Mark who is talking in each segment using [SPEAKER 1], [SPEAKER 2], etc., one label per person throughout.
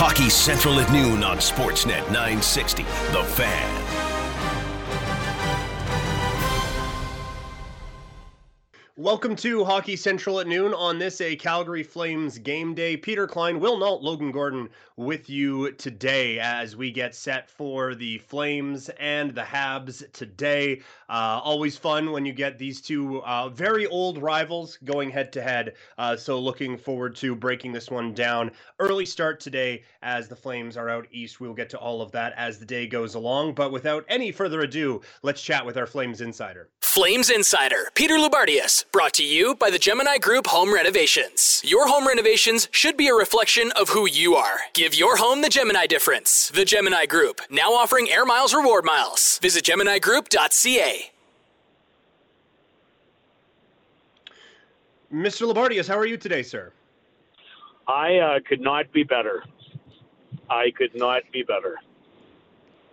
[SPEAKER 1] Hockey Central at noon on Sportsnet 960. The Fan.
[SPEAKER 2] Welcome to Hockey Central at noon on this a Calgary Flames game day. Peter Klein, Will Nault, Logan Gordon with you today as we get set for the Flames and the Habs today. Uh, always fun when you get these two uh, very old rivals going head to head. Uh, so looking forward to breaking this one down. Early start today as the Flames are out east. We'll get to all of that as the day goes along. But without any further ado, let's chat with our Flames insider.
[SPEAKER 3] Flames Insider, Peter Loubardias, brought to you by the Gemini Group Home Renovations. Your home renovations should be a reflection of who you are. Give your home the Gemini difference. The Gemini Group, now offering Air Miles reward miles. Visit GeminiGroup.ca.
[SPEAKER 2] Mr. Loubardias, how are you today, sir?
[SPEAKER 4] I uh, could not be better. I could not be better.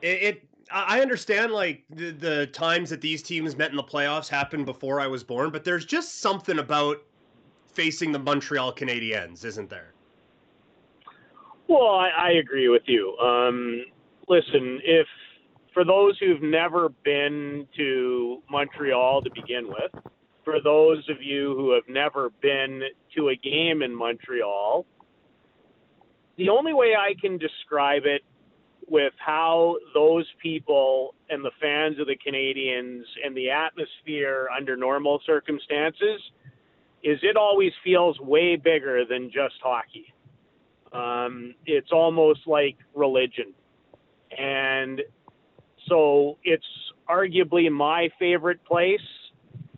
[SPEAKER 2] It, it I understand like the, the times that these teams met in the playoffs happened before I was born, but there's just something about facing the Montreal Canadiens, isn't there?
[SPEAKER 4] Well, I, I agree with you. Um, listen, if for those who've never been to Montreal to begin with, for those of you who have never been to a game in Montreal, the only way I can describe it with how those people and the fans of the Canadiens and the atmosphere under normal circumstances is it always feels way bigger than just hockey. Um, it's almost like religion. And so it's arguably my favorite place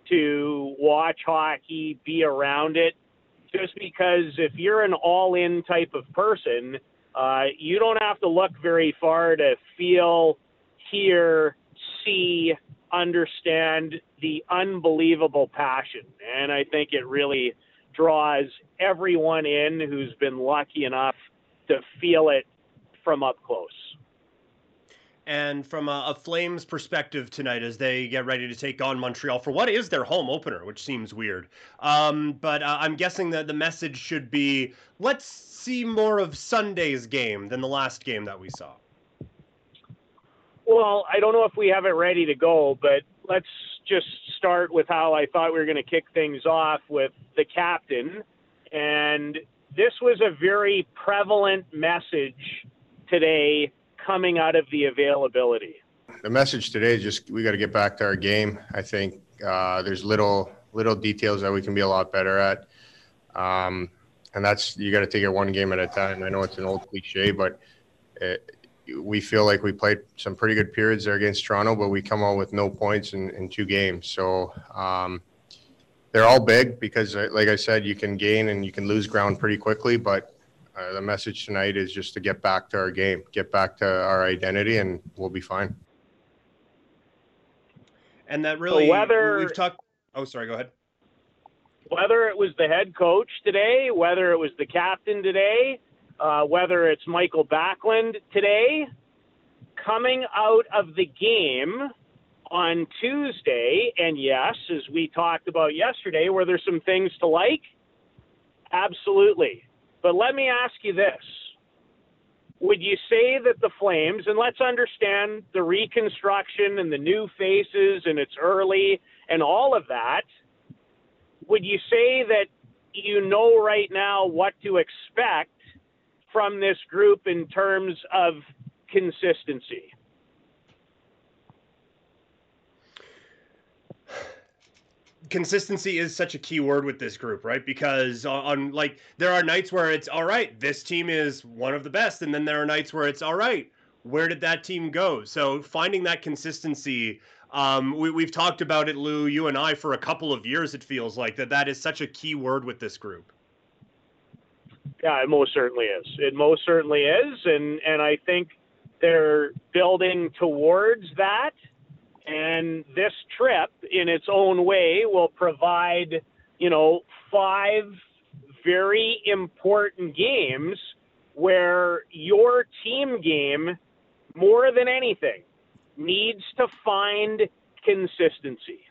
[SPEAKER 4] to watch hockey, be around it, just because if you're an all in type of person, uh, you don't have to look very far to feel, hear, see, understand the unbelievable passion. And I think it really draws everyone in who's been lucky enough to feel it from up close.
[SPEAKER 2] And from a, a, Flames perspective tonight, as they get ready to take on Montreal for what is their home opener, which seems weird. Um, but uh, I'm guessing that the message should be let's see more of Sunday's game than the last game that we saw.
[SPEAKER 4] Well, I don't know if we have it ready to go, but let's just start with how I thought we were going to kick things off with the captain. And this was a very prevalent message today coming out of the availability?
[SPEAKER 5] The message today is just we got to get back to our game. I think uh, there's little little details that we can be a lot better at, um, and that's you got to take it one game at a time. I know it's an old cliche, but it, we feel like we played some pretty good periods there against Toronto, but we come out with no points in, in two games. So um, they're all big because, uh, like I said, you can gain and you can lose ground pretty quickly, but uh, the message tonight is just to get back to our game, get back to our identity, and we'll be fine.
[SPEAKER 2] And that really, so whether we've talked. Oh, sorry. Go ahead.
[SPEAKER 4] Whether it was the head coach today, whether it was the captain today, uh, whether it's Michael Backlund today, coming out of the game on Tuesday, and yes, as we talked about yesterday, were there some things to like? Absolutely. But let me ask you this. Would you say that the Flames, and let's understand the reconstruction and the new faces and it's early and all of that, would you say that you know right now what to expect from this group in terms of consistency?
[SPEAKER 2] Consistency is such a key word with this group, right? Because on, like there are nights where it's all right, this team is one of the best, and then there are nights where it's all right. Where did that team go? So finding that consistency, um, we, we've talked about it, Lou, you and I, for a couple of years. It feels like that that is such a key word with this group.
[SPEAKER 4] Yeah, it most certainly is. It most certainly is, and and I think they're building towards that. And this trip, in its own way, will provide, you know, five very important games where your team game, more than anything, needs to find consistency.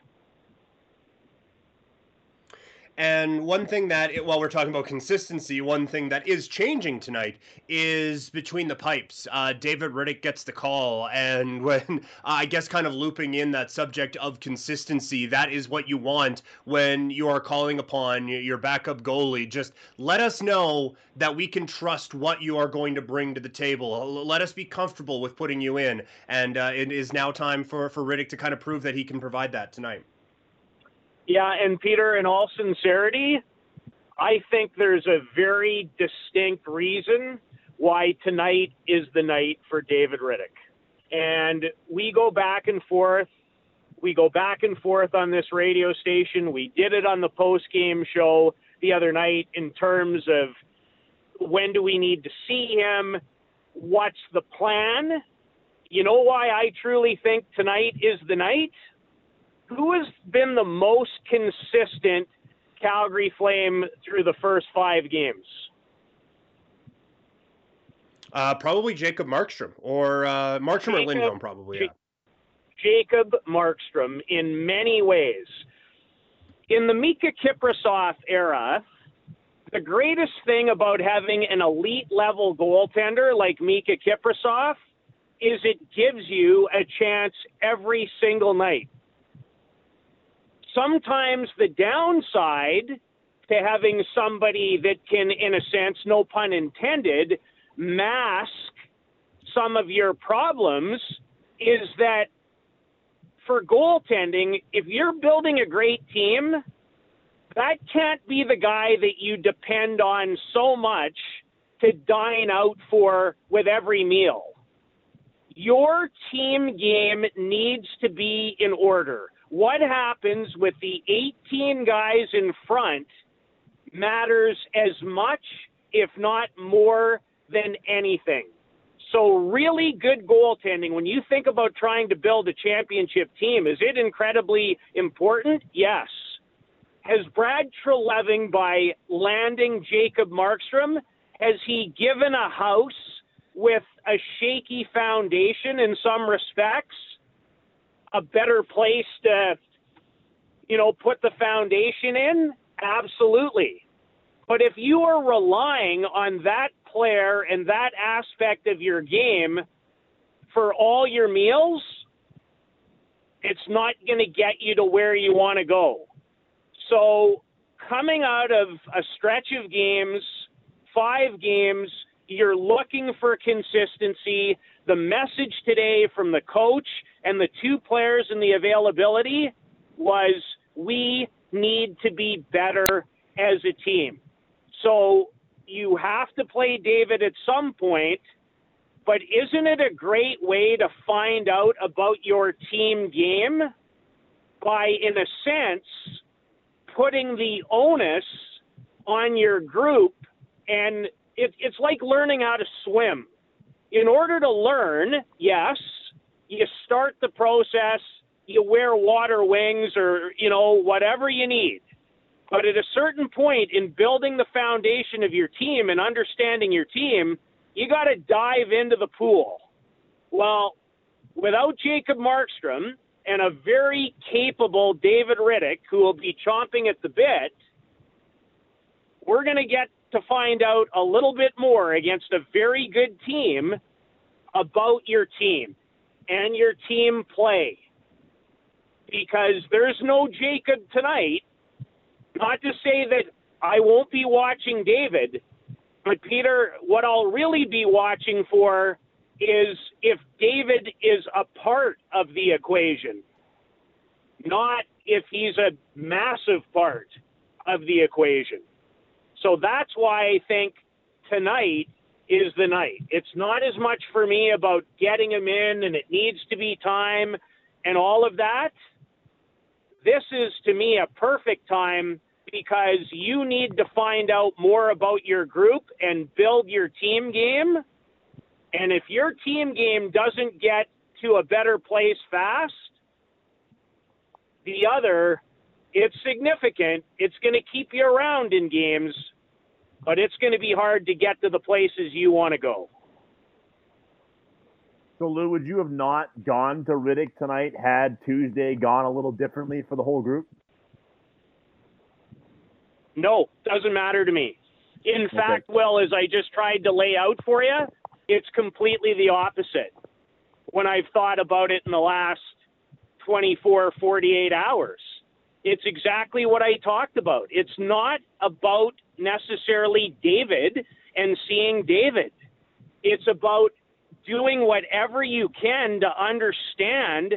[SPEAKER 2] And one thing that, while we're talking about consistency, one thing that is changing tonight is between the pipes. Uh, David Rittich gets the call, and when uh, I guess kind of looping in that subject of consistency, that is what you want when you are calling upon your backup goalie. Just let us know that we can trust what you are going to bring to the table. Let us be comfortable with putting you in, and uh, it is now time for for Rittich to kind of prove that he can provide that tonight.
[SPEAKER 4] Yeah, and Peter, in all sincerity, I think there's a very distinct reason why tonight is the night for David Rittich. And we go back and forth. We go back and forth on this radio station. We did it on the post game show the other night in terms of when do we need to see him? What's the plan? You know why I truly think tonight is the night? Who has been the most consistent Calgary Flame through the first five games?
[SPEAKER 2] Uh, probably Jacob Markstrom or uh, Markstrom Jacob, or Lindholm, probably. Yeah.
[SPEAKER 4] Jacob Markstrom, in many ways. In the Miikka Kiprusoff era, the greatest thing about having an elite level goaltender like Miikka Kiprusoff is it gives you a chance every single night sometimes the downside to having somebody that can, in a sense, no pun intended, mask some of your problems is that for goaltending, if you're building a great team, that can't be the guy that you depend on so much to dine out for with every meal. Your team game needs to be in order what happens with the 18 guys in front matters as much, if not more, than anything. So, really good goaltending, when you think about trying to build a championship team, is it incredibly important? Yes. Has Brad Treliving, by landing Jacob Markstrom, has he given a house with a shaky foundation in some respects? A better place to, you know, put the foundation in? Absolutely. But if you are relying on that player and that aspect of your game for all your meals, it's not going to get you to where you want to go. So, coming out of a stretch of games, five games, you're looking for consistency. The message today from the coach and the two players and the availability was we need to be better as a team. So you have to play David at some point, but isn't it a great way to find out about your team game by, in a sense, putting the onus on your group? And it, it's like learning how to swim. In order to learn, yes, you start the process, you wear water wings or, you know, whatever you need. But at a certain point in building the foundation of your team and understanding your team, you got to dive into the pool. Well, without Jacob Markstrom and a very capable David Rittich who will be chomping at the bit, we're going to get to find out a little bit more against a very good team about your team and your team play. Because there's no Jacob tonight. Not to say that I won't be watching David, but Peter, what I'll really be watching for is if David is a part of the equation, not if he's a massive part of the equation. So that's why I think tonight is the night. It's not as much for me about getting him in and it needs to be time and all of that. This is to me a perfect time because you need to find out more about your group and build your team game. And if your team game doesn't get to a better place fast, the other, it's significant. It's going to keep you around in games but it's going to be hard to get to the places you want to go.
[SPEAKER 6] So, Lou, would you have not gone to Rittich tonight had Tuesday gone a little differently for the whole group?
[SPEAKER 4] No, doesn't matter to me. In fact, Will, as I just tried to lay out for you, it's completely the opposite. When I've thought about it in the last 24, 48 hours, it's exactly what I talked about. It's not about necessarily David and seeing David. It's about doing whatever you can to understand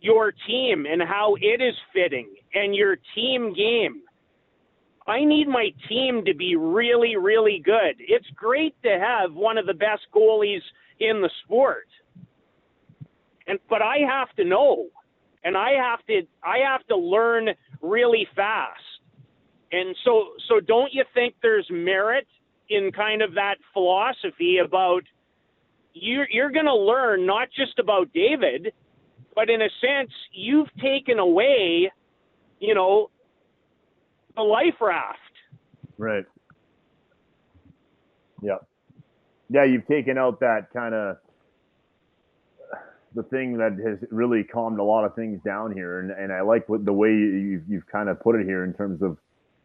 [SPEAKER 4] your team and how it is fitting and your team game. I need my team to be really, really good. It's great to have one of the best goalies in the sport. And but I have to know and I have to I have to learn really fast. And so so don't you think there's merit in kind of that philosophy about you're you're going to learn not just about David, but in a sense you've taken away, you know, the life raft.
[SPEAKER 6] Right. Yeah. Yeah, you've taken out that kind of the thing that has really calmed a lot of things down here, and, and I like what the way you've, you've kind of put it here in terms of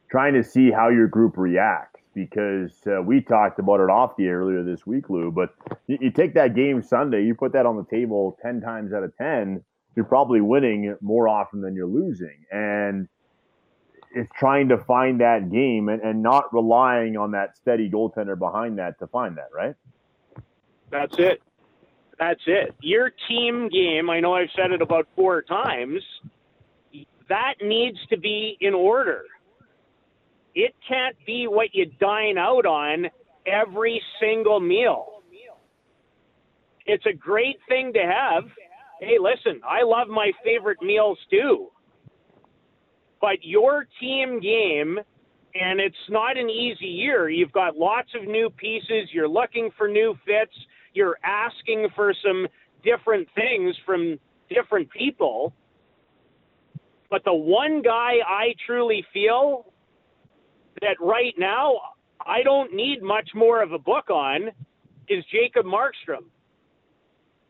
[SPEAKER 6] trying to see how your group reacts because uh, we talked about it off the air earlier this week, Lou. But you, you, take that game Sunday, you put that on the table ten times out of ten, you're probably winning more often than you're losing, and it's trying to find that game and, and not relying on that steady goaltender behind that to find that, right?
[SPEAKER 4] That's it. That's it. Your team game, I know I've said it about four times, that needs to be in order. It can't be what you dine out on every single meal. It's a great thing to have. Hey, listen, I love my favorite meals too. But your team game, and it's not an easy year. You've got lots of new pieces. You're looking for new fits you're asking for some different things from different people. But the one guy I truly feel that right now I don't need much more of a book on is Jacob Markstrom.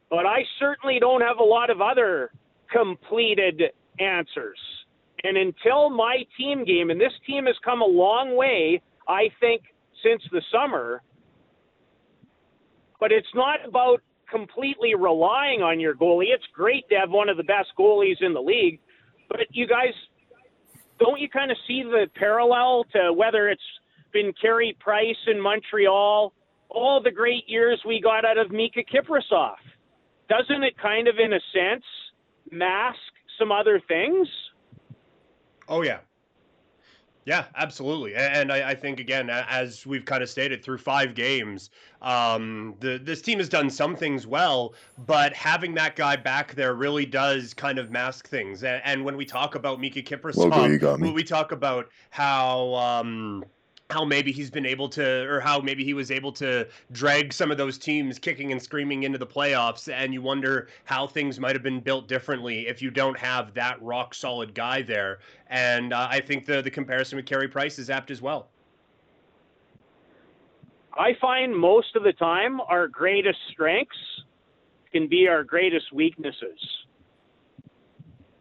[SPEAKER 4] But I certainly don't have a lot of other completed answers. And until my team game, and this team has come a long way, I think, since the summer, but it's not about completely relying on your goalie. It's great to have one of the best goalies in the league, but you guys, don't you kind of see the parallel to whether it's been Carey Price in Montreal, all the great years we got out of Miikka Kiprusoff? Doesn't it kind of, in a sense, mask some other things?
[SPEAKER 2] Oh yeah, yeah, absolutely. And I, I, think again, as we've kind of stated through five games, um, the this team has done some things well, but having that guy back there really does kind of mask things. And, and when we talk about Miikka Kiprusoff, well, we talk about how. Um, how maybe he's been able to, or how maybe he was able to drag some of those teams kicking and screaming into the playoffs. And you wonder how things might have been built differently if you don't have that rock solid guy there. And uh, I think the the comparison with Carey Price is apt as well.
[SPEAKER 4] I find most of the time our greatest strengths can be our greatest weaknesses.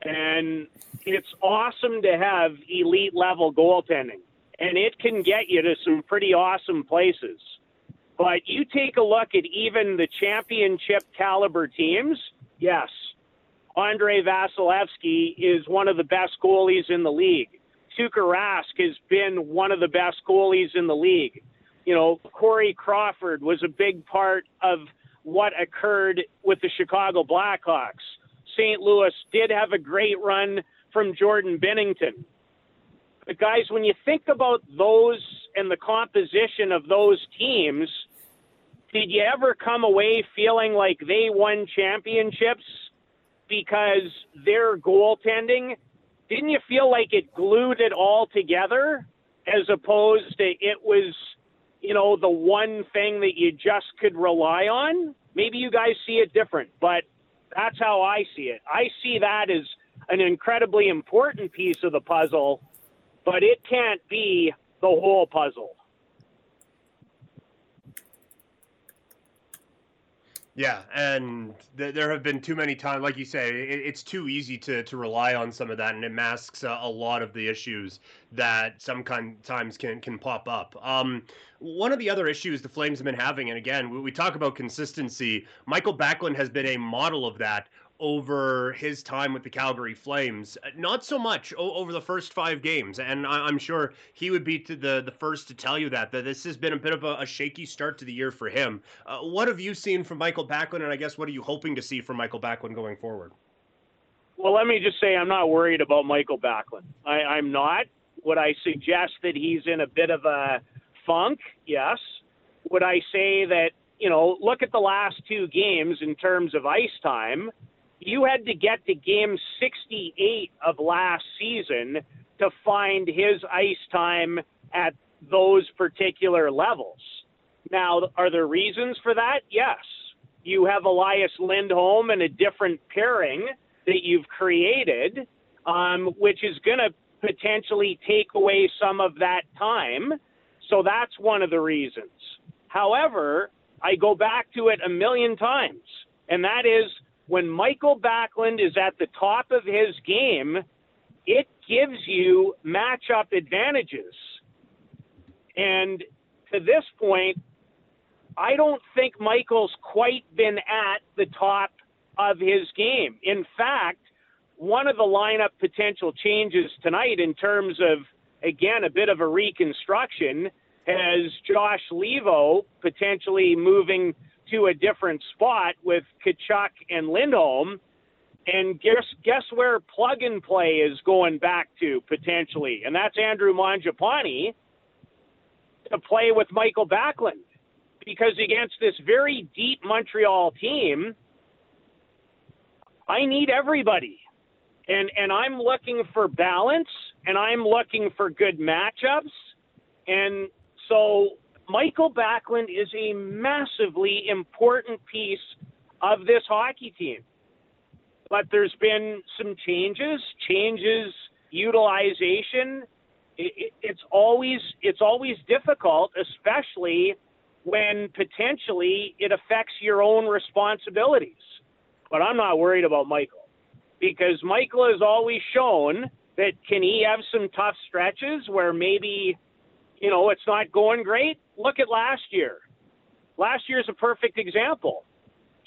[SPEAKER 4] And it's awesome to have elite level goaltending and it can get you to some pretty awesome places. But you take a look at even the championship caliber teams, yes, Andrei Vasilevskiy is one of the best goalies in the league. Tuukka Rask has been one of the best goalies in the league. You know, Corey Crawford was a big part of what occurred with the Chicago Blackhawks. St. Louis did have a great run from Jordan Binnington. But guys, when you think about those and the composition of those teams, did you ever come away feeling like they won championships because their goaltending? Didn't you feel like it glued it all together as opposed to it was, you know, the one thing that you just could rely on? Maybe you guys see it different, but that's how I see it. I see that as an incredibly important piece of the puzzle but it can't be the whole puzzle.
[SPEAKER 2] Yeah, and th- there have been too many times, like you say, it, it's too easy to to rely on some of that, and it masks a, a lot of the issues that sometimes can can pop up. Um, one of the other issues the Flames have been having, and again, we, we talk about consistency. Michael Backlund has been a model of that over his time with the Calgary Flames. Uh, not so much over the first five games, and I- am sure he would be the the first to tell you that that this has been a bit of a, a shaky start to the year for him. Uh, what have you seen from Michael Backlund, and I guess what are you hoping to see from Michael Backlund going forward?
[SPEAKER 4] Well, let me just say I'm not worried about Michael Backlund. I, I'm not. Would I suggest that he's in a bit of a funk? Yes. Would I say that you know, look at the last two games in terms of ice time you had to get to game 68 of last season to find his ice time at those particular levels. Now, are there reasons for that? Yes. You have Elias Lindholm and a different pairing that you've created, um, which is going to potentially take away some of that time. So that's one of the reasons. However, I go back to it a million times, and that is when Michael Backlund is at the top of his game, it gives you matchup advantages. And to this point, I don't think Michael's quite been at the top of his game. In fact, one of the lineup potential changes tonight, in terms of, again, a bit of a reconstruction, has Josh Leivo potentially moving to a different spot with Tkachuk and Lindholm. And guess guess where plug and play is going back to potentially, and that's Andrew Mangiapane to play with Michael Backlund, because against this very deep Montreal team, I need everybody, and and I'm looking for balance, and I'm looking for good matchups, and so Michael Backlund is a massively important piece of this hockey team. But there's been some changes, changes, utilization. It, it, it's always it's always difficult, especially when potentially it affects your own responsibilities. But I'm not worried about Michael because Michael has always shown that can he have some tough stretches where maybe you know it's not going great look at last year. Last year's a perfect example.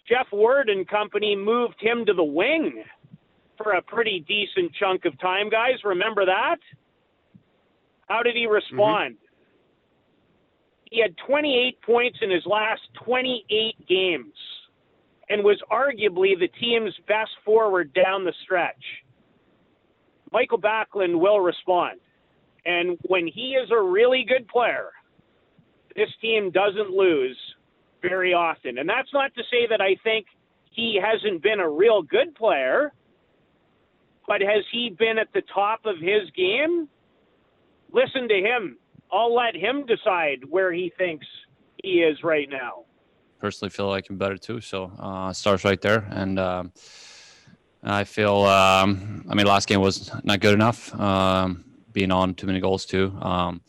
[SPEAKER 4] Geoff Ward and company moved him to the wing for a pretty decent chunk of time, guys. Remember that? How did he respond? Mm-hmm. He had 28 points in his last 28 games and was arguably the team's best forward down the stretch. Michael Backlund will respond. And when he is a really good player, this team doesn't lose very often. And that's not to say that I think he hasn't been a real good player, but has he been at the top of his game? Listen to him. I'll let him decide where he thinks he is right now.
[SPEAKER 7] Personally, feel like I'm better too. So uh, starts right there, and um, I feel. Um, I mean, last game was not good enough. Um, being on too many goals too. Um,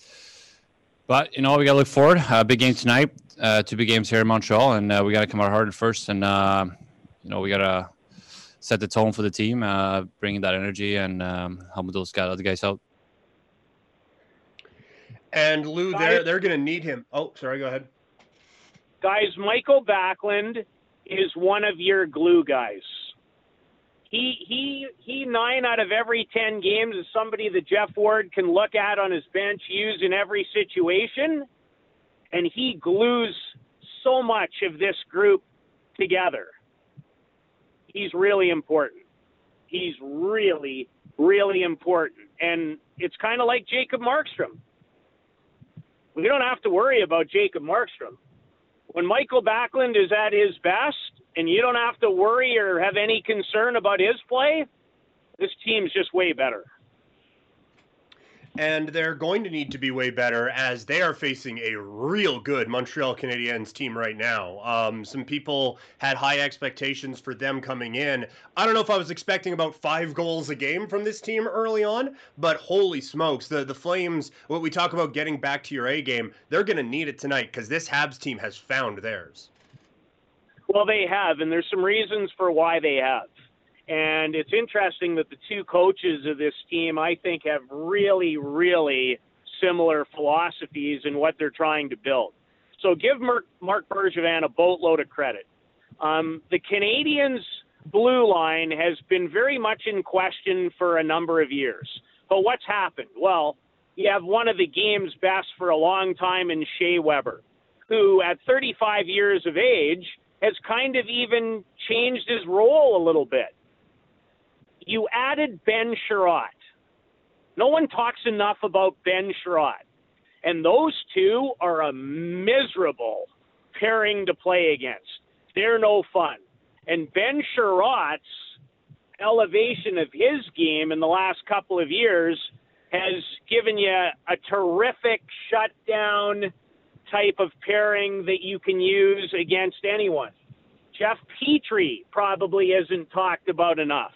[SPEAKER 7] but you know, we got to look forward. Uh, big game tonight. Uh, two big games here in Montreal, and uh, we got to come out hard at first. And uh, you know, we got to set the tone for the team, uh, bringing that energy and um, helping those guys, other guys out.
[SPEAKER 2] And Lou, they're they're going to need him. Oh, sorry. Go ahead.
[SPEAKER 4] Guys, Michael Backlund is one of your glue guys he he he nine out of every ten games is somebody that Geoff Ward can look at on his bench, use in every situation, and he glues so much of this group together. He's really important. He's really, really important. And it's kind of like Jacob Markstrom. We don't have to worry about Jacob Markstrom. When Michael Backlund is at his best, and you don't have to worry or have any concern about his play, this team's just way better.
[SPEAKER 2] And they're going to need to be way better as they are facing a real good Montreal Canadiens team right now. Um, some people had high expectations for them coming in. I don't know if I was expecting about five goals a game from this team early on, but holy smokes, the the Flames. What we talk about getting back to your A game, they're going to need it tonight because this Habs team has found theirs.
[SPEAKER 4] Well, they have, and there's some reasons for why they have. And it's interesting that the two coaches of this team, I think, have really, really similar philosophies in what they're trying to build. So give Marc, Marc Bergevin a boatload of credit. Um, the Canadiens' blue line has been very much in question for a number of years. But what's happened? Well, you have one of the game's best for a long time in Shea Weber, who at 35 years of age has kind of even changed his role a little bit. You added Ben Chiarot. No one talks enough about Ben Chiarot. And those two are a miserable pairing to play against. They're no fun. And Ben Chiarot's elevation of his game in the last couple of years has given you a terrific shutdown type of pairing that you can use against anyone. Jeff Petry probably isn't talked about enough.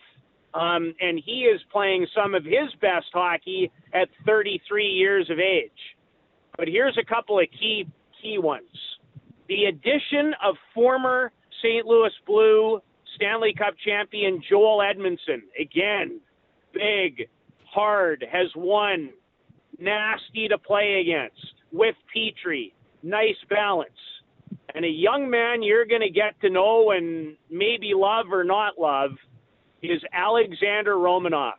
[SPEAKER 4] Um, and he is playing some of his best hockey at 33 years of age. But here's a couple of key key ones. The addition of former St. Louis Blue Stanley Cup champion Joel Edmundson, Again, big, hard, has won, nasty to play against with Petry. Nice balance. And a young man you're going to get to know and maybe love or not love is Alexander Romanov,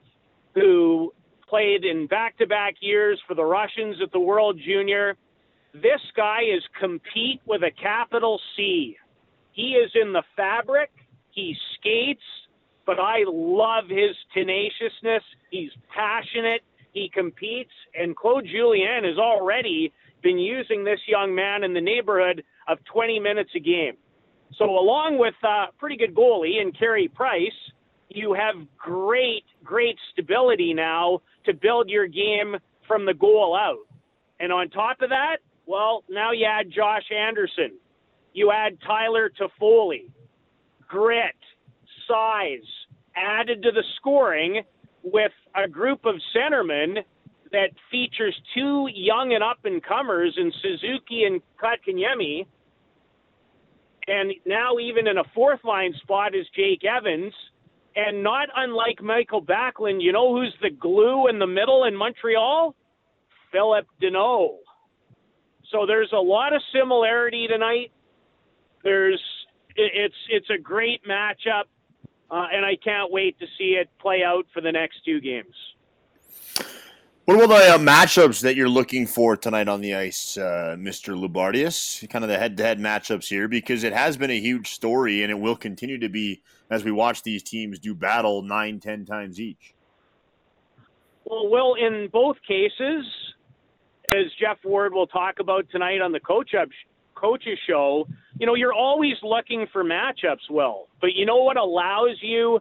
[SPEAKER 4] who played in back to back years for the Russians at the World Junior. This guy is compete with a capital C. He is in the fabric, he skates, but I love his tenaciousness. He's passionate, he competes, and Claude Julien is already been using this young man in the neighborhood of 20 minutes a game. So, along with a uh, pretty good goalie and Carey Price, you have great, great stability now to build your game from the goal out. And on top of that, well, now you add Josh Anderson. You add Tyler Toffoli. Grit, size, added to the scoring with a group of centermen that features two young and up and comers in Suzuki and Kotkaniemi. And now even in a fourth line spot is Jake Evans – and not unlike Michael Backlund, you know who's the glue in the middle in Montreal? Phillip Danault. So there's a lot of similarity tonight. There's it's it's a great matchup, uh, and I can't wait to see it play out for the next two games.
[SPEAKER 8] What about the uh, matchups that you're looking for tonight on the ice, uh, Mr. Loubardias? Kind of the head-to-head matchups here, because it has been a huge story, and it will continue to be as we watch these teams do battle nine, ten times each.
[SPEAKER 4] Well, Will, in both cases, as Geoff Ward will talk about tonight on the coach up coaches show, you know, you're always looking for matchups, Will. But you know what allows you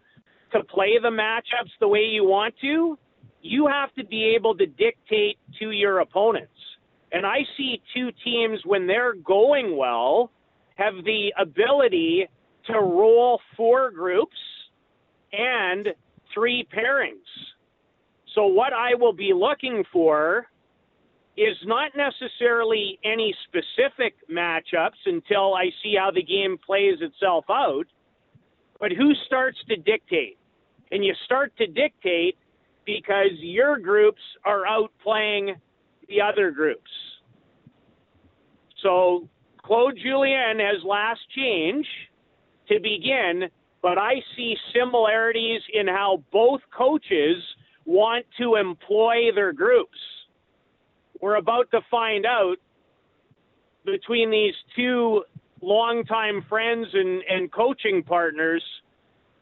[SPEAKER 4] to play the matchups the way you want to? You have to be able to dictate to your opponents. And I see two teams, when they're going well, have the ability to roll four groups and three pairings. So, what I will be looking for is not necessarily any specific matchups until I see how the game plays itself out, but who starts to dictate. And you start to dictate because your groups are outplaying the other groups. So Claude Julien has last change to begin, but I see similarities in how both coaches want to employ their groups. We're about to find out between these two longtime friends and, and coaching partners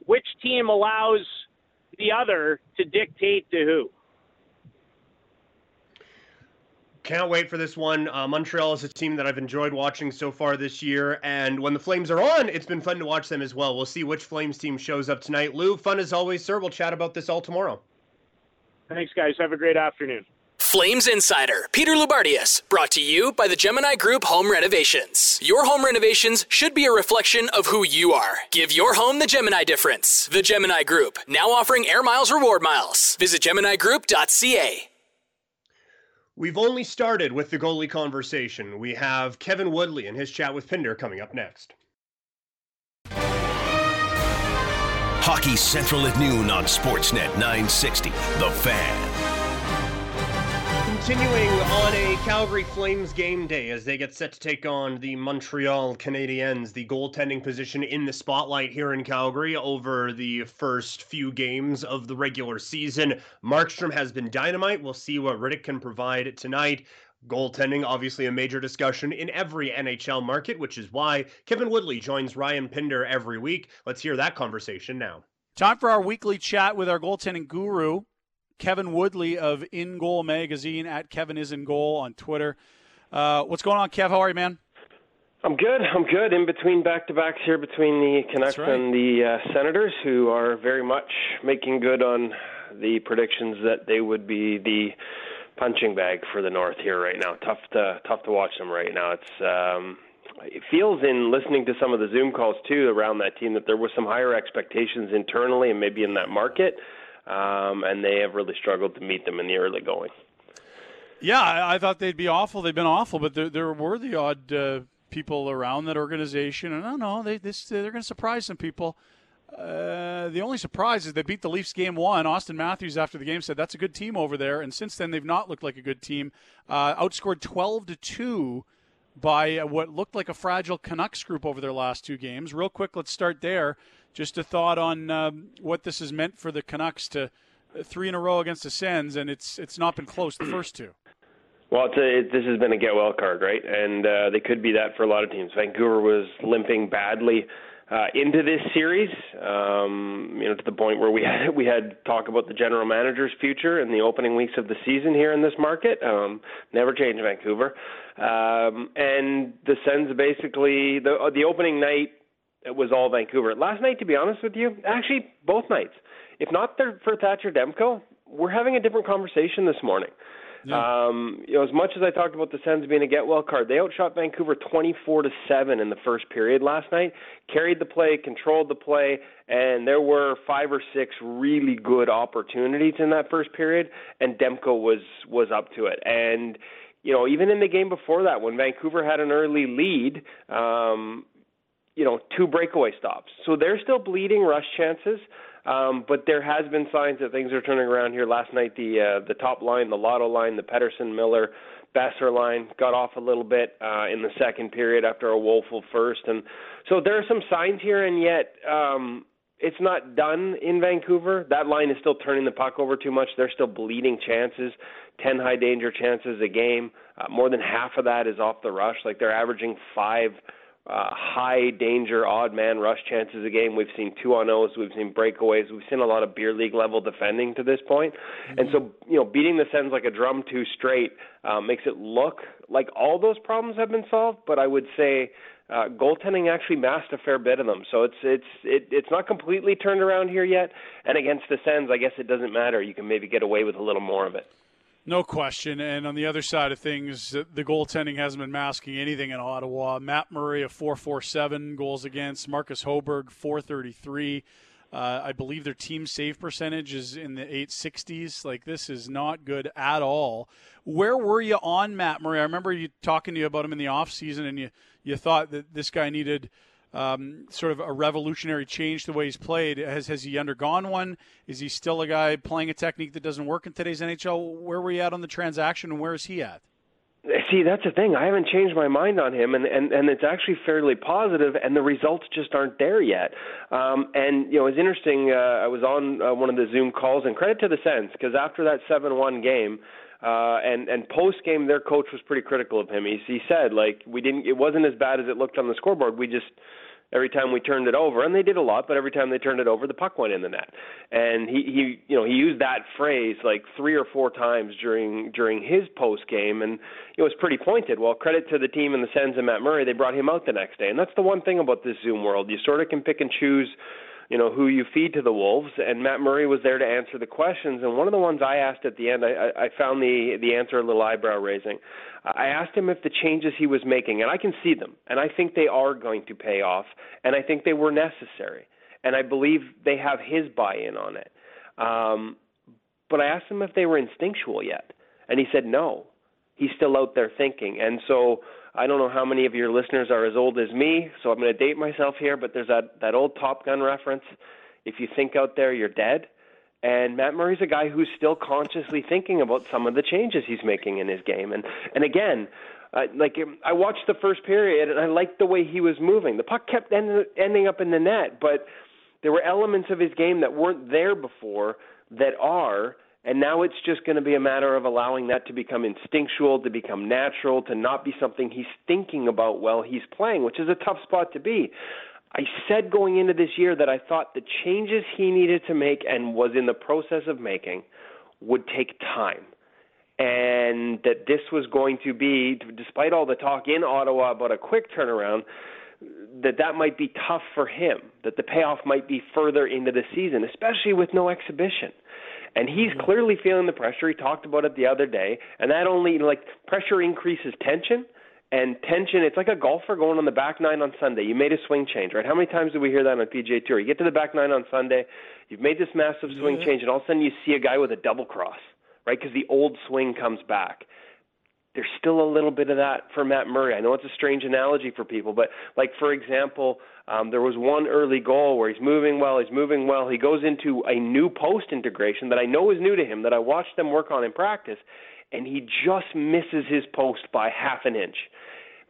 [SPEAKER 4] which team allows the other to dictate to who.
[SPEAKER 2] Can't wait for this one. Uh, Montreal is a team that I've enjoyed watching so far this year, and when the Flames are on, it's been fun to watch them as well. We'll see which Flames team shows up tonight. Lou, fun as always, sir. We'll chat about this all tomorrow.
[SPEAKER 4] Thanks, guys. Have a great afternoon.
[SPEAKER 3] Flames Insider, Peter Loubardias, brought to you by the Gemini Group Home Renovations. Your home renovations should be a reflection of who you are. Give your home the Gemini difference. The Gemini Group, now offering Air Miles reward miles. Visit GeminiGroup.ca.
[SPEAKER 2] We've only started with the goalie conversation. We have Kevin Woodley and his chat with Pinder coming up next.
[SPEAKER 1] Hockey Central at noon on Sportsnet 960. The Fan.
[SPEAKER 2] Continuing on a Calgary Flames game day as they get set to take on the Montreal Canadiens, the goaltending position in the spotlight here in Calgary over the first few games of the regular season. Markstrom has been dynamite. We'll see what Rittich can provide tonight. Goaltending, obviously a major discussion in every NHL market, which is why Kevin Woodley joins Ryan Pinder every week. Let's hear that conversation now.
[SPEAKER 9] Time for our weekly chat with our goaltending guru, Kevin Woodley of In Goal Magazine at Kevin is in Goal on Twitter. Uh, what's going on, Kev? How are you, man?
[SPEAKER 10] I'm good. I'm good. In between back to backs here between the Canucks right. and the uh, Senators, who are very much making good on the predictions that they would be the punching bag for the North here right now. Tough to tough to watch them right now. It's um, it feels in listening to some of the Zoom calls too around that team that there was some higher expectations internally and maybe in that market, um, and they have really struggled to meet them in the early going.
[SPEAKER 9] Yeah, I, I thought they'd be awful. They've been awful, but there, there were the odd uh, people around that organization, and I don't know they this, they're going to surprise some people. Uh, the only surprise is they beat the Leafs game one. Auston Matthews after the game said that's a good team over there, and since then they've not looked like a good team. Uh, outscored twelve to two by uh, what looked like a fragile Canucks group over their last two games. Real quick, let's start there. Just a thought on um, what this has meant for the Canucks to uh, three in a row against the Sens, and it's it's not been close the first two.
[SPEAKER 10] Well, it's a, it, this has been a get well card, right? And uh, they could be that for a lot of teams. Vancouver was limping badly uh, into this series. Um, you know, to the point where we had we had talk about the general manager's future in the opening weeks of the season here in this market. Um, never change Vancouver, um, and the Sens basically the the opening night it was all Vancouver. Last night, to be honest with you, actually both nights. If not for Thatcher Demko, we're having a different conversation this morning. Yeah. Um, you know, as much as I talked about the Sens being a get well card, they outshot Vancouver 24 to seven in the first period last night. Carried the play, controlled the play, and there were five or six really good opportunities in that first period, and Demko was was up to it. And you know, even in the game before that, when Vancouver had an early lead, um, you know, two breakaway stops. So they're still bleeding rush chances. Um, but there has been signs that things are turning around here. Last night, the uh, the top line, the Lotto line, the Pettersson Miller Boeser line got off a little bit uh, in the second period after a woeful first, and so there are some signs here, and yet um, it's not done in Vancouver. That line is still turning the puck over too much. They're still bleeding chances, ten high danger chances a game. Uh, more than half of that is off the rush. Like they're averaging five uh, high danger, odd man rush chances a game. We've seen two on O's, we've seen breakaways, we've seen a lot of beer league level defending to this point. Mm-hmm. And so, you know, beating the Sens like a drum two straight uh, makes it look like all those problems have been solved. But I would say uh, goaltending actually masked a fair bit of them. So it's it's it, it's not completely turned around here yet. And against the Sens, I guess it doesn't matter. You can maybe get away with a little more of it.
[SPEAKER 9] No question. And on the other side of things, the goaltending hasn't been masking anything in Ottawa. Matt Murray, a 447 goals against. Marcus Hogberg, 433. Uh, I believe their team save percentage is in the 860s. Like, this is not good at all. Where were you on Matt Murray? I remember you talking to you about him in the offseason, and you, you thought that this guy needed – um, sort of a revolutionary change the way he's played. Has has he undergone one? Is he still a guy playing a technique that doesn't work in today's NHL? Where were you at on the transaction, and where is he at?
[SPEAKER 10] See, that's the thing. I haven't changed my mind on him, and and and it's actually fairly positive, and the results just aren't there yet. Um, and you know, it's interesting. Uh, I was on uh, one of the Zoom calls, and credit to the Sens because after that seven-one game. Uh, and and post game, their coach was pretty critical of him. He he said like we didn't, it wasn't as bad as it looked on the scoreboard. We just every time we turned it over, and they did a lot, but every time they turned it over, the puck went in the net. And he, he you know, he used that phrase like three or four times during during his post game, and it was pretty pointed. Well, credit to the team and the Sens and Matt Murray, they brought him out the next day, and that's the one thing about this Zoom world. You sort of can pick and choose you know who you feed to the wolves and Matt Murray was there to answer the questions and one of the ones I asked at the end I, I found the the answer a little eyebrow raising I asked him if the changes he was making, and I can see them, and I think they are going to pay off, and I think they were necessary, and I believe they have his buy-in on it. Um, but I asked him if they were instinctual yet, and he said no. He's still out there thinking, and so I don't know how many of your listeners are as old as me, so I'm going to date myself here, but there's that that old Top Gun reference If you think out there, you're dead. And Matt Murray's a guy who's still consciously thinking about some of the changes he's making in his game. And and again, uh, like I watched the first period and I liked the way he was moving. The puck kept end, ending up in the net, but there were elements of his game that weren't there before that are. And now it's just going to be a matter of allowing that to become instinctual, to become natural, to not be something he's thinking about while he's playing, which is a tough spot to be. I said going into this year that I thought the changes he needed to make and was in the process of making would take time. And that this was going to be, despite all the talk in Ottawa about a quick turnaround, that that might be tough for him, that the payoff might be further into the season, especially with no exhibition. And he's mm-hmm. clearly feeling the pressure. He talked about it the other day, and that only like pressure increases tension and tension. It's like a golfer going on the back nine on Sunday. You made a swing change, right? How many times do we hear that on PGA Tour? You get to the back nine on Sunday, you've made this massive swing yeah. change, and all of a sudden you see a guy with a double cross, right? Because the old swing comes back. There's still a little bit of that for Matt Murray. I know it's a strange analogy for people, but like for example, um, there was one early goal where he's moving well, he's moving well. He goes into a new post integration that I know is new to him, that I watched them work on in practice, and he just misses his post by half an inch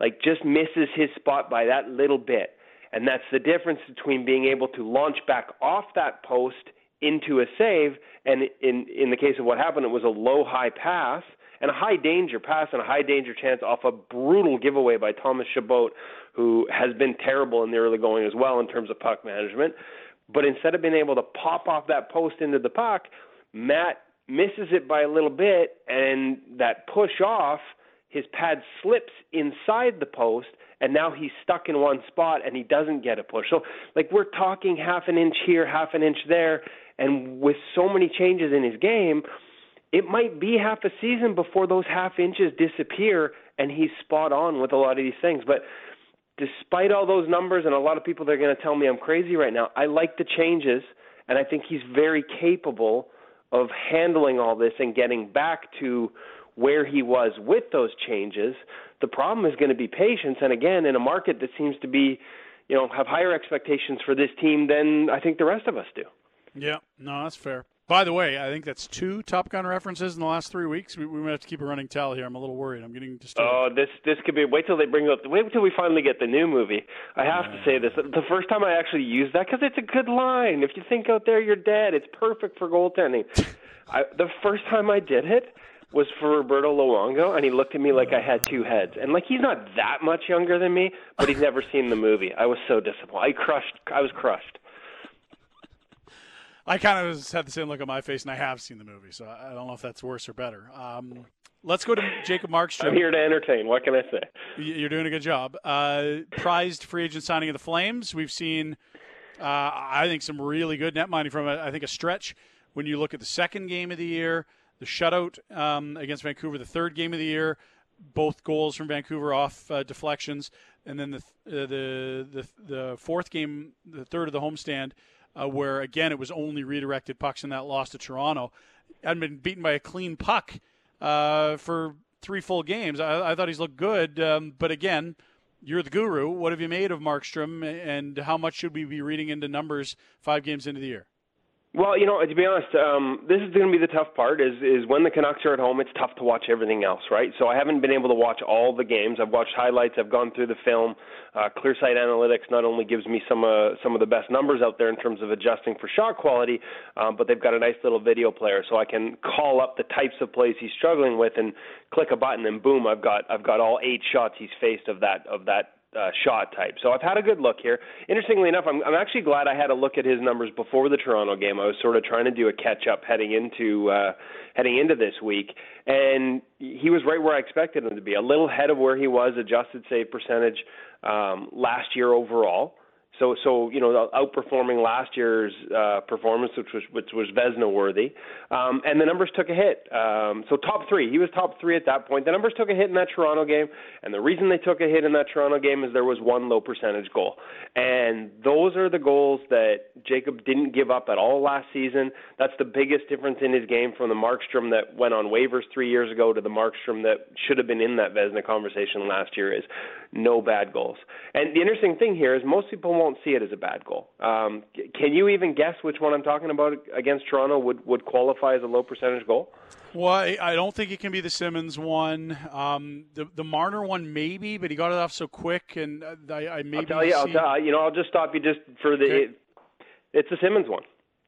[SPEAKER 10] like just misses his spot by that little bit. And that's the difference between being able to launch back off that post into a save and in in the case of what happened it was a low high pass and a high danger pass and a high danger chance off a brutal giveaway by Thomas Chabot who has been terrible in the early going as well in terms of puck management but instead of being able to pop off that post into the puck Matt misses it by a little bit and that push off his pad slips inside the post and now he's stuck in one spot and he doesn't get a push. So like we're talking half an inch here, half an inch there, and with so many changes in his game, it might be half a season before those half inches disappear and he's spot on with a lot of these things. But despite all those numbers and a lot of people that are going to tell me I'm crazy right now, I like the changes and I think he's very capable of handling all this and getting back to where he was with those changes. The problem is going to be patience, and again, in a market that seems to be, you know, have higher expectations for this team than I think the rest of us do.
[SPEAKER 9] Yeah, no, that's fair. By the way, I think that's two Top Gun references in the last three weeks. We, we might have to keep a running tally here. I'm a little worried. I'm getting disturbed.
[SPEAKER 10] Oh, this this could be. Wait till they bring up. Wait till we finally get the new movie. I have to say this. The first time I actually used that because it's a good line. If you think out there, you're dead. It's perfect for goaltending. I, the first time I did it, was for Roberto Luongo, and he looked at me like I had two heads. And like he's not that much younger than me, but he's never seen the movie. I was so disappointed. I crushed. I was crushed.
[SPEAKER 9] I kind of had the same look on my face, and I have seen the movie, so I don't know if that's worse or better. Um, let's go to Jacob Markstrom.
[SPEAKER 10] I'm here to entertain. What can I say?
[SPEAKER 9] You're doing a good job. Uh, prized free agent signing of the Flames. We've seen, uh, I think, some really good net money from, I think, a stretch when you look at the second game of the year the shutout um, against Vancouver, the third game of the year, both goals from Vancouver off uh, deflections, and then the, uh, the the the fourth game, the third of the homestand, uh, where again it was only redirected pucks in that loss to Toronto. Hadn't been beaten by a clean puck uh, for three full games. I, I thought he's looked good, um, but again. You're the guru. What have you made of Markstrom, and how much should we be reading into numbers five games into the year?
[SPEAKER 10] Well, you know, to be honest, um, this is going to be the tough part. Is is when the Canucks are at home, it's tough to watch everything else, right? So I haven't been able to watch all the games. I've watched highlights. I've gone through the film. Uh, Clearsight Analytics not only gives me some uh, some of the best numbers out there in terms of adjusting for shot quality, um, but they've got a nice little video player, so I can call up the types of plays he's struggling with and click a button, and boom, I've got I've got all eight shots he's faced of that of that uh, shot type. So I've had a good look here. Interestingly enough, I'm, I'm actually glad I had a look at his numbers before the Toronto game. I was sort of trying to do a catch up heading into uh, heading into this week, and he was right where I expected him to be. A little ahead of where he was adjusted save percentage um, last year overall. So, so you know, outperforming last year's uh, performance, which was which was Vezina worthy, um, and the numbers took a hit. Um, so, top three, he was top three at that point. The numbers took a hit in that Toronto game, and the reason they took a hit in that Toronto game is there was one low percentage goal, and those are the goals that Jacob didn't give up at all last season. That's the biggest difference in his game from the Markstrom that went on waivers three years ago to the Markstrom that should have been in that Vezina conversation last year. Is no bad goals. And the interesting thing here is most people won't see it as a bad goal. Um, can you even guess which one I'm talking about against Toronto would would qualify as a low percentage goal?
[SPEAKER 9] Well, I don't think it can be the Simmons one. Um, the the Marner one maybe, but he got it off so quick, and I, I maybe.
[SPEAKER 10] I'll tell you. I'll tell you know. I'll just stop you just for the. Okay. It, it's the Simmons one.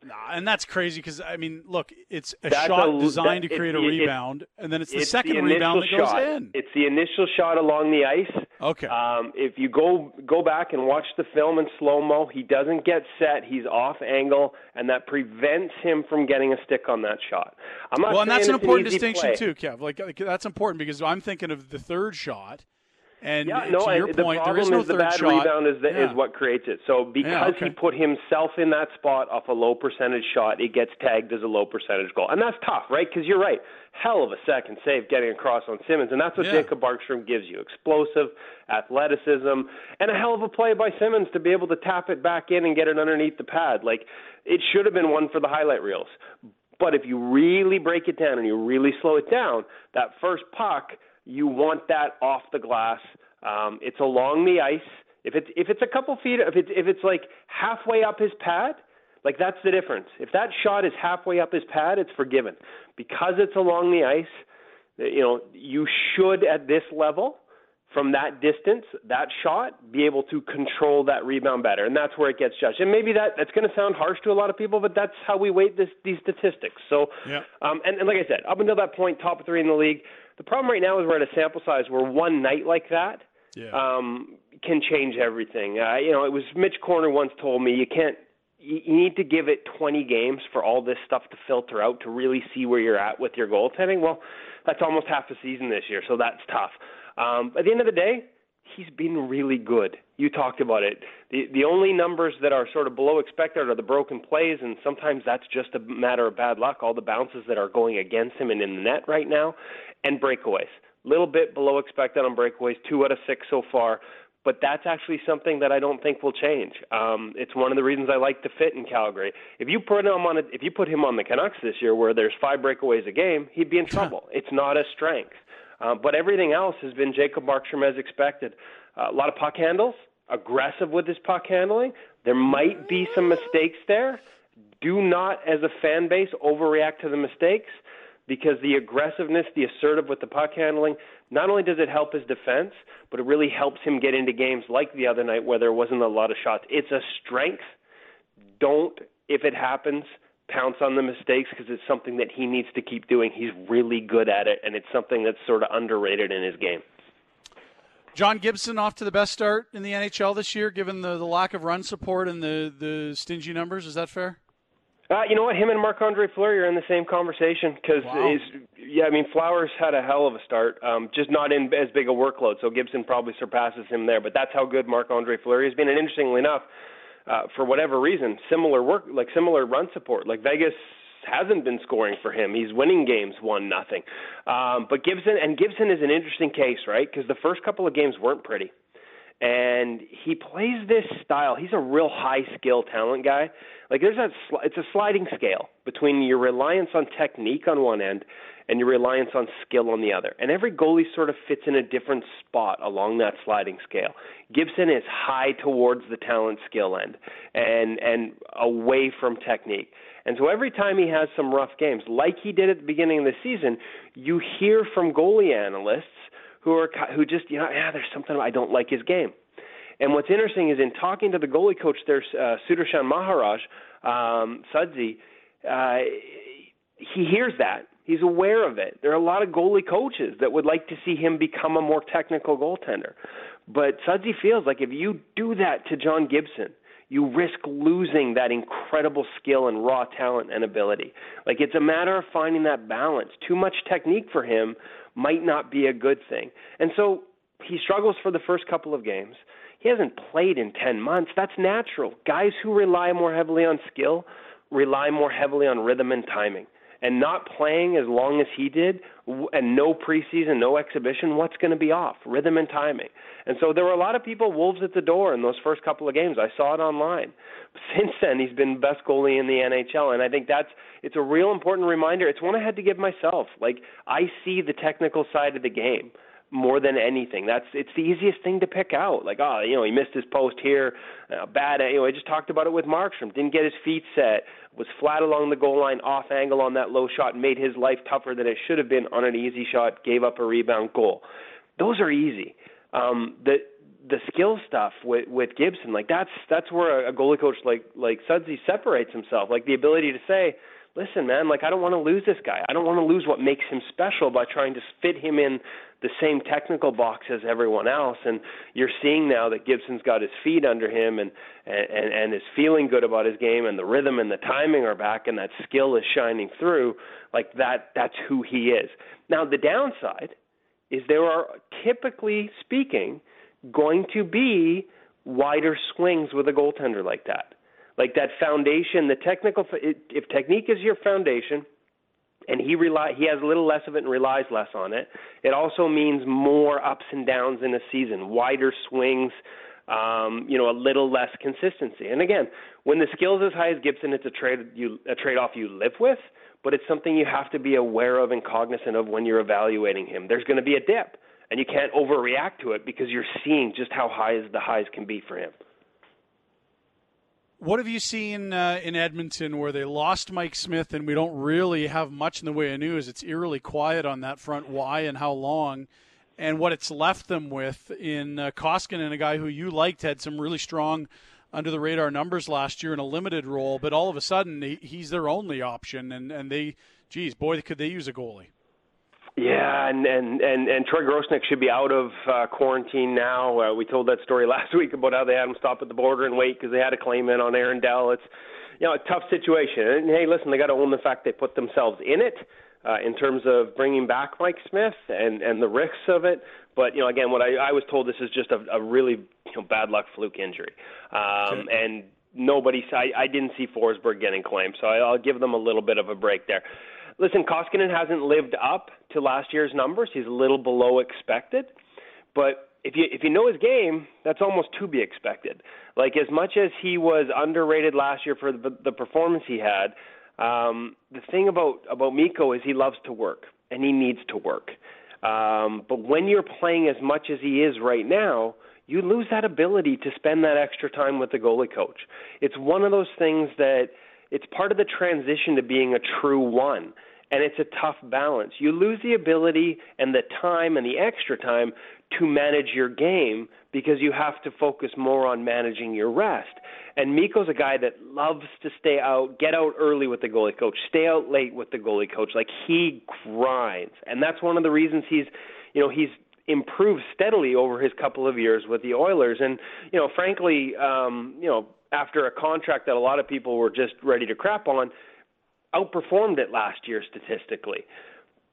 [SPEAKER 9] Nah, and that's crazy because I mean, look, it's a that's shot a, designed that, to create it, a rebound, it, and then it's the
[SPEAKER 10] it's
[SPEAKER 9] second
[SPEAKER 10] the
[SPEAKER 9] rebound that
[SPEAKER 10] shot.
[SPEAKER 9] goes in.
[SPEAKER 10] It's the initial shot along the ice.
[SPEAKER 9] Okay.
[SPEAKER 10] Um, if you go go back and watch the film in slow mo, he doesn't get set. He's off angle, and that prevents him from getting a stick on that shot. I'm not
[SPEAKER 9] well, and that's
[SPEAKER 10] an
[SPEAKER 9] important
[SPEAKER 10] an
[SPEAKER 9] distinction
[SPEAKER 10] play.
[SPEAKER 9] too, Kev. Like, like that's important because I'm thinking of the third shot and
[SPEAKER 10] yeah, no,
[SPEAKER 9] to your
[SPEAKER 10] the
[SPEAKER 9] point,
[SPEAKER 10] problem
[SPEAKER 9] there is no
[SPEAKER 10] is the bad
[SPEAKER 9] shot.
[SPEAKER 10] rebound is, the,
[SPEAKER 9] yeah.
[SPEAKER 10] is what creates it. So because
[SPEAKER 9] yeah, okay.
[SPEAKER 10] he put himself in that spot off a low percentage shot, it gets tagged as a low percentage goal, and that's tough, right? Because you're right, hell of a second save getting across on Simmons, and that's what
[SPEAKER 9] Yeah.
[SPEAKER 10] Jacob Markstrom gives you: explosive athleticism and a hell of a play by Simmons to be able to tap it back in and get it underneath the pad. Like it should have been one for the highlight reels. But if you really break it down and you really slow it down, that first puck, you want that off the glass. Um, it's along the ice. If it's if it's a couple feet, if it's if it's like halfway up his pad, like that's the difference. If that shot is halfway up his pad, it's forgiven. Because it's along the ice, you know, you should at this level, from that distance, that shot, be able to control that rebound better, and that's where it gets judged. And maybe that that's going to sound harsh to a lot of people, but that's how we weight this, these statistics. So,
[SPEAKER 9] Yeah.
[SPEAKER 10] um, and, and like I said, up until that point, top three in the league. The problem right now is we're at a sample size where one night like that
[SPEAKER 9] Yeah.
[SPEAKER 10] um, can change everything. Uh, you know, it was Mitch Corner once told me you can't. You need to give it 20 games for all this stuff to filter out to really see where you're at with your goaltending. Well, that's almost half a season this year, so that's tough. Um, at the end of the day, he's been really good. You talked about it. The the only numbers that are sort of below expected are the broken plays, and sometimes that's just a matter of bad luck. All the bounces that are going against him and in the net right now, and breakaways. Little bit below expected on breakaways, two out of six so far. But that's actually something that I don't think will change. Um, it's one of the reasons I like to fit in Calgary. If you put him on a, if you put him on the Canucks this year, where there's five breakaways a game, he'd be in trouble. it's not a strength. Uh, but everything else has been Jacob Markstrom as expected. Uh, a lot of puck handles, aggressive with his puck handling. There might be some mistakes there. Do not, as a fan base, overreact to the mistakes because the aggressiveness, the assertive with the puck handling, not only does it help his defense, but it really helps him get into games like the other night where there wasn't a lot of shots. It's a strength. Don't, if it happens, pounce on the mistakes because it's something that he needs to keep doing. He's really good at it, and it's something that's sort of underrated in his game.
[SPEAKER 9] John Gibson off to the best start in the NHL this year, given the, the lack of run support and the, the stingy numbers. Is that fair?
[SPEAKER 10] Uh, you know what? Him and Marc Andre Fleury are in the same conversation because,
[SPEAKER 9] Wow.
[SPEAKER 10] yeah, I mean, Flowers had a hell of a start, um, just not in as big a workload. So Gibson probably surpasses him there. But that's how good Marc Andre Fleury has been. And interestingly enough, uh, for whatever reason, similar work, like similar run support, like Vegas hasn't been scoring for him. He's winning games one nothing. Um, but Gibson and Gibson is an interesting case, right? Because the first couple of games weren't pretty and he plays this style. He's a real high skill talent guy. Like there's that sli- it's a sliding scale between your reliance on technique on one end and your reliance on skill on the other. And every goalie sort of fits in a different spot along that sliding scale. Gibson is high towards the talent skill end and and away from technique. And so every time he has some rough games, like he did at the beginning of the season, you hear from goalie analysts who are who just you know yeah there's something I don't like his game. And what's interesting is in talking to the goalie coach there, uh, Sudarshan Maharaj, um, Sudsy, uh, he hears that. He's aware of it. There are a lot of goalie coaches that would like to see him become a more technical goaltender. But Sudsy feels like if you do that to John Gibson, you risk losing that incredible skill and raw talent and ability. Like it's a matter of finding that balance. Too much technique for him might not be a good thing. And so he struggles for the first couple of games. He hasn't played in 10 months. That's natural. Guys who rely more heavily on skill rely more heavily on rhythm and timing. And not playing as long as he did, and no preseason, no exhibition, what's going to be off? Rhythm and timing. And so there were a lot of people wolves at the door in those first couple of games. I saw it online. Since then, he's been best goalie in the NHL, and I think that's it's a real important reminder. It's one I had to give myself. Like I see the technical side of the game more than anything. That's it's the easiest thing to pick out. Like, oh, you know, he missed his post here, uh, bad. You know, I just talked about it with Markstrom. Didn't get his feet set, was flat along the goal line, off angle on that low shot, made his life tougher than it should have been on an easy shot. Gave up a rebound goal. Those are easy. Um, the the skill stuff with with Gibson, like that's that's where a, goalie coach like like Sudsy separates himself. Like the ability to say listen, man, like I don't want to lose this guy. I don't want to lose what makes him special by trying to fit him in the same technical box as everyone else. And you're seeing now that Gibson's got his feet under him and and and is feeling good about his game, and the rhythm and the timing are back, and that skill is shining through. Like that, that's who he is. Now the downside is there are typically speaking going to be wider swings with a goaltender like that like that foundation, the technical. If technique is your foundation, and he rely he has a little less of it and relies less on it. It also means more ups and downs in a season, wider swings, um, you know, a little less consistency. And again, when the skills as high as Gibson, it's a trade you a trade off you live with, but it's something you have to be aware of and cognizant of when you're evaluating him. There's going to be a dip, and you can't overreact to it because you're seeing just how high the highs can be for him.
[SPEAKER 9] What have you seen uh, in Edmonton where they lost Mike Smith and we don't really have much in the way of news? It's eerily quiet on that front. Why and how long? And what it's left them with in uh, Koskinen, a guy who you liked, had some really strong under the radar numbers last year in a limited role, but all of a sudden he, he's their only option. And, and they, geez, boy, could they use a goalie.
[SPEAKER 10] Yeah, and and and and Troy Grosenick should be out of uh, quarantine now. Uh, we told that story last week about how they had him stop at the border and wait because they had a claim in on Aaron Dell. It's you know a tough situation. And hey, listen, they got to own the fact they put themselves in it uh, in terms of bringing back Mike Smith and and the risks of it. But you know, again, what I, I was told this is just a, a really you know, bad luck fluke injury, um, and nobody. I, I didn't see Forsberg getting claimed, so I, I'll give them a little bit of a break there. Listen, Koskinen hasn't lived up to last year's numbers. He's a little below expected, but if you if you know his game, that's almost to be expected. Like as much as he was underrated last year for the, the performance he had, um, the thing about about Mikko is he loves to work and he needs to work. Um, but when you're playing as much as he is right now, you lose that ability to spend that extra time with the goalie coach. It's one of those things that it's part of the transition to being a true one. And it's a tough balance. You lose the ability and the time and the extra time to manage your game because you have to focus more on managing your rest. And Mikko's a guy that loves to stay out, get out early with the goalie coach, stay out late with the goalie coach. Like he grinds. And that's one of the reasons he's, you know, he's improved steadily over his couple of years with the Oilers. And, you know, frankly, um, you know, after a contract that a lot of people were just ready to crap on, outperformed it last year statistically.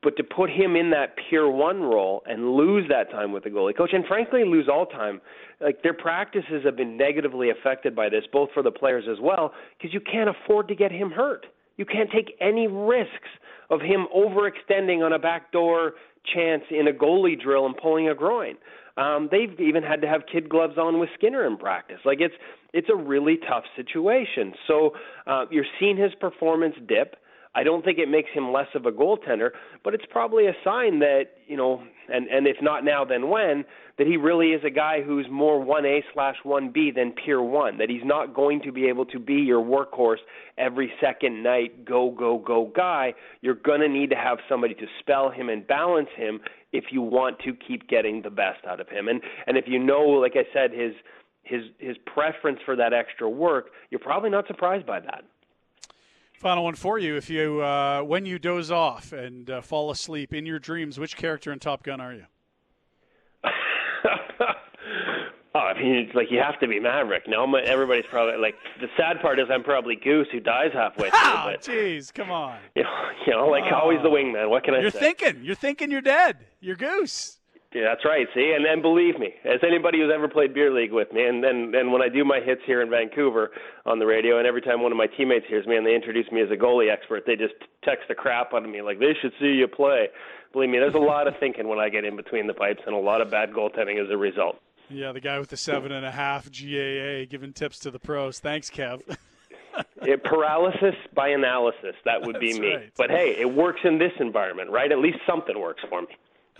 [SPEAKER 10] But to put him in that Pier 1 role and lose that time with the goalie coach, and frankly lose all time, like their practices have been negatively affected by this, both for the players as well, because you can't afford to get him hurt. You can't take any risks of him overextending on a backdoor chance in a goalie drill and pulling a groin. Um, they've even had to have kid gloves on with Skinner in practice. Like it's it's a really tough situation. So uh, you're seeing his performance dip. I don't think it makes him less of a goaltender, but it's probably a sign that you know, and and if not now, then when that he really is a guy who's more one A slash one B than Pier one. That he's not going to be able to be your workhorse every second night, go go go guy. You're gonna need to have somebody to spell him and balance him if you want to keep getting the best out of him. And and if you know, like I said, his his his preference for that extra work, you're probably not surprised by that.
[SPEAKER 9] Final one for you: If you uh, when you doze off and uh, fall asleep in your dreams, which character in Top Gun are you?
[SPEAKER 10] Oh, I mean, it's like you have to be Maverick. No, everybody's probably like the sad part is I'm probably Goose who dies halfway through.
[SPEAKER 9] Oh,
[SPEAKER 10] but
[SPEAKER 9] jeez, come on.
[SPEAKER 10] You know, you know, like oh. always the wingman. What can I
[SPEAKER 9] you're
[SPEAKER 10] say?
[SPEAKER 9] You're thinking. You're thinking. You're dead. You're Goose.
[SPEAKER 10] Yeah, that's right. See, and then believe me, as anybody who's ever played beer league with me, and then and when I do my hits here in Vancouver on the radio, and every time one of my teammates hears me and they introduce me as a goalie expert, they just text the crap out of me like they should see you play. Believe me, there's a lot of thinking when I get in between the pipes, and a lot of bad goaltending as a result.
[SPEAKER 9] Yeah, the guy with the seven and a half GAA giving tips to the pros. Thanks, Kev.
[SPEAKER 10] it, paralysis by analysis. That would be
[SPEAKER 9] That's
[SPEAKER 10] me.
[SPEAKER 9] Right.
[SPEAKER 10] But hey, it works in this environment, right? At least something works for me.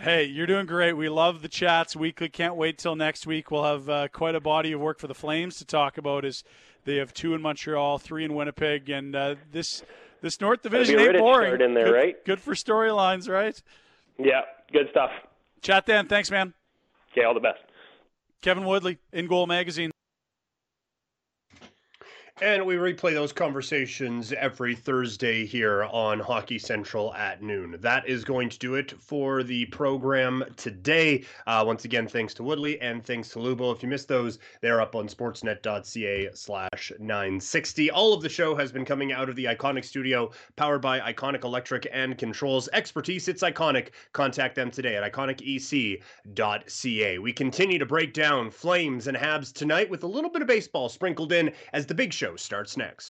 [SPEAKER 9] Hey, you're doing great. We love the chats weekly. Can't wait till next week. We'll have uh, quite a body of work for the Flames to talk about. As they have two in Montreal, three in Winnipeg, and uh, this this North Division ain't boring.
[SPEAKER 10] In there,
[SPEAKER 9] good,
[SPEAKER 10] right?
[SPEAKER 9] good for storylines, right?
[SPEAKER 10] Yeah, good stuff.
[SPEAKER 9] Chat then. Thanks, man.
[SPEAKER 10] Okay, all the best.
[SPEAKER 9] Kevin Woodley, InGoal Magazine.
[SPEAKER 2] And we replay those conversations every Thursday here on Hockey Central at noon. That is going to do it for the program today. Uh, once again, thanks to Woodley and thanks to Lubo. If you missed those, they're up on sportsnet.ca slash 960. All of the show has been coming out of the Iconic Studio, powered by Iconic Electric and Controls. Expertise, it's iconic. Contact them today at iconicec.ca. We continue to break down Flames and Habs tonight with a little bit of baseball sprinkled in as the big starts next.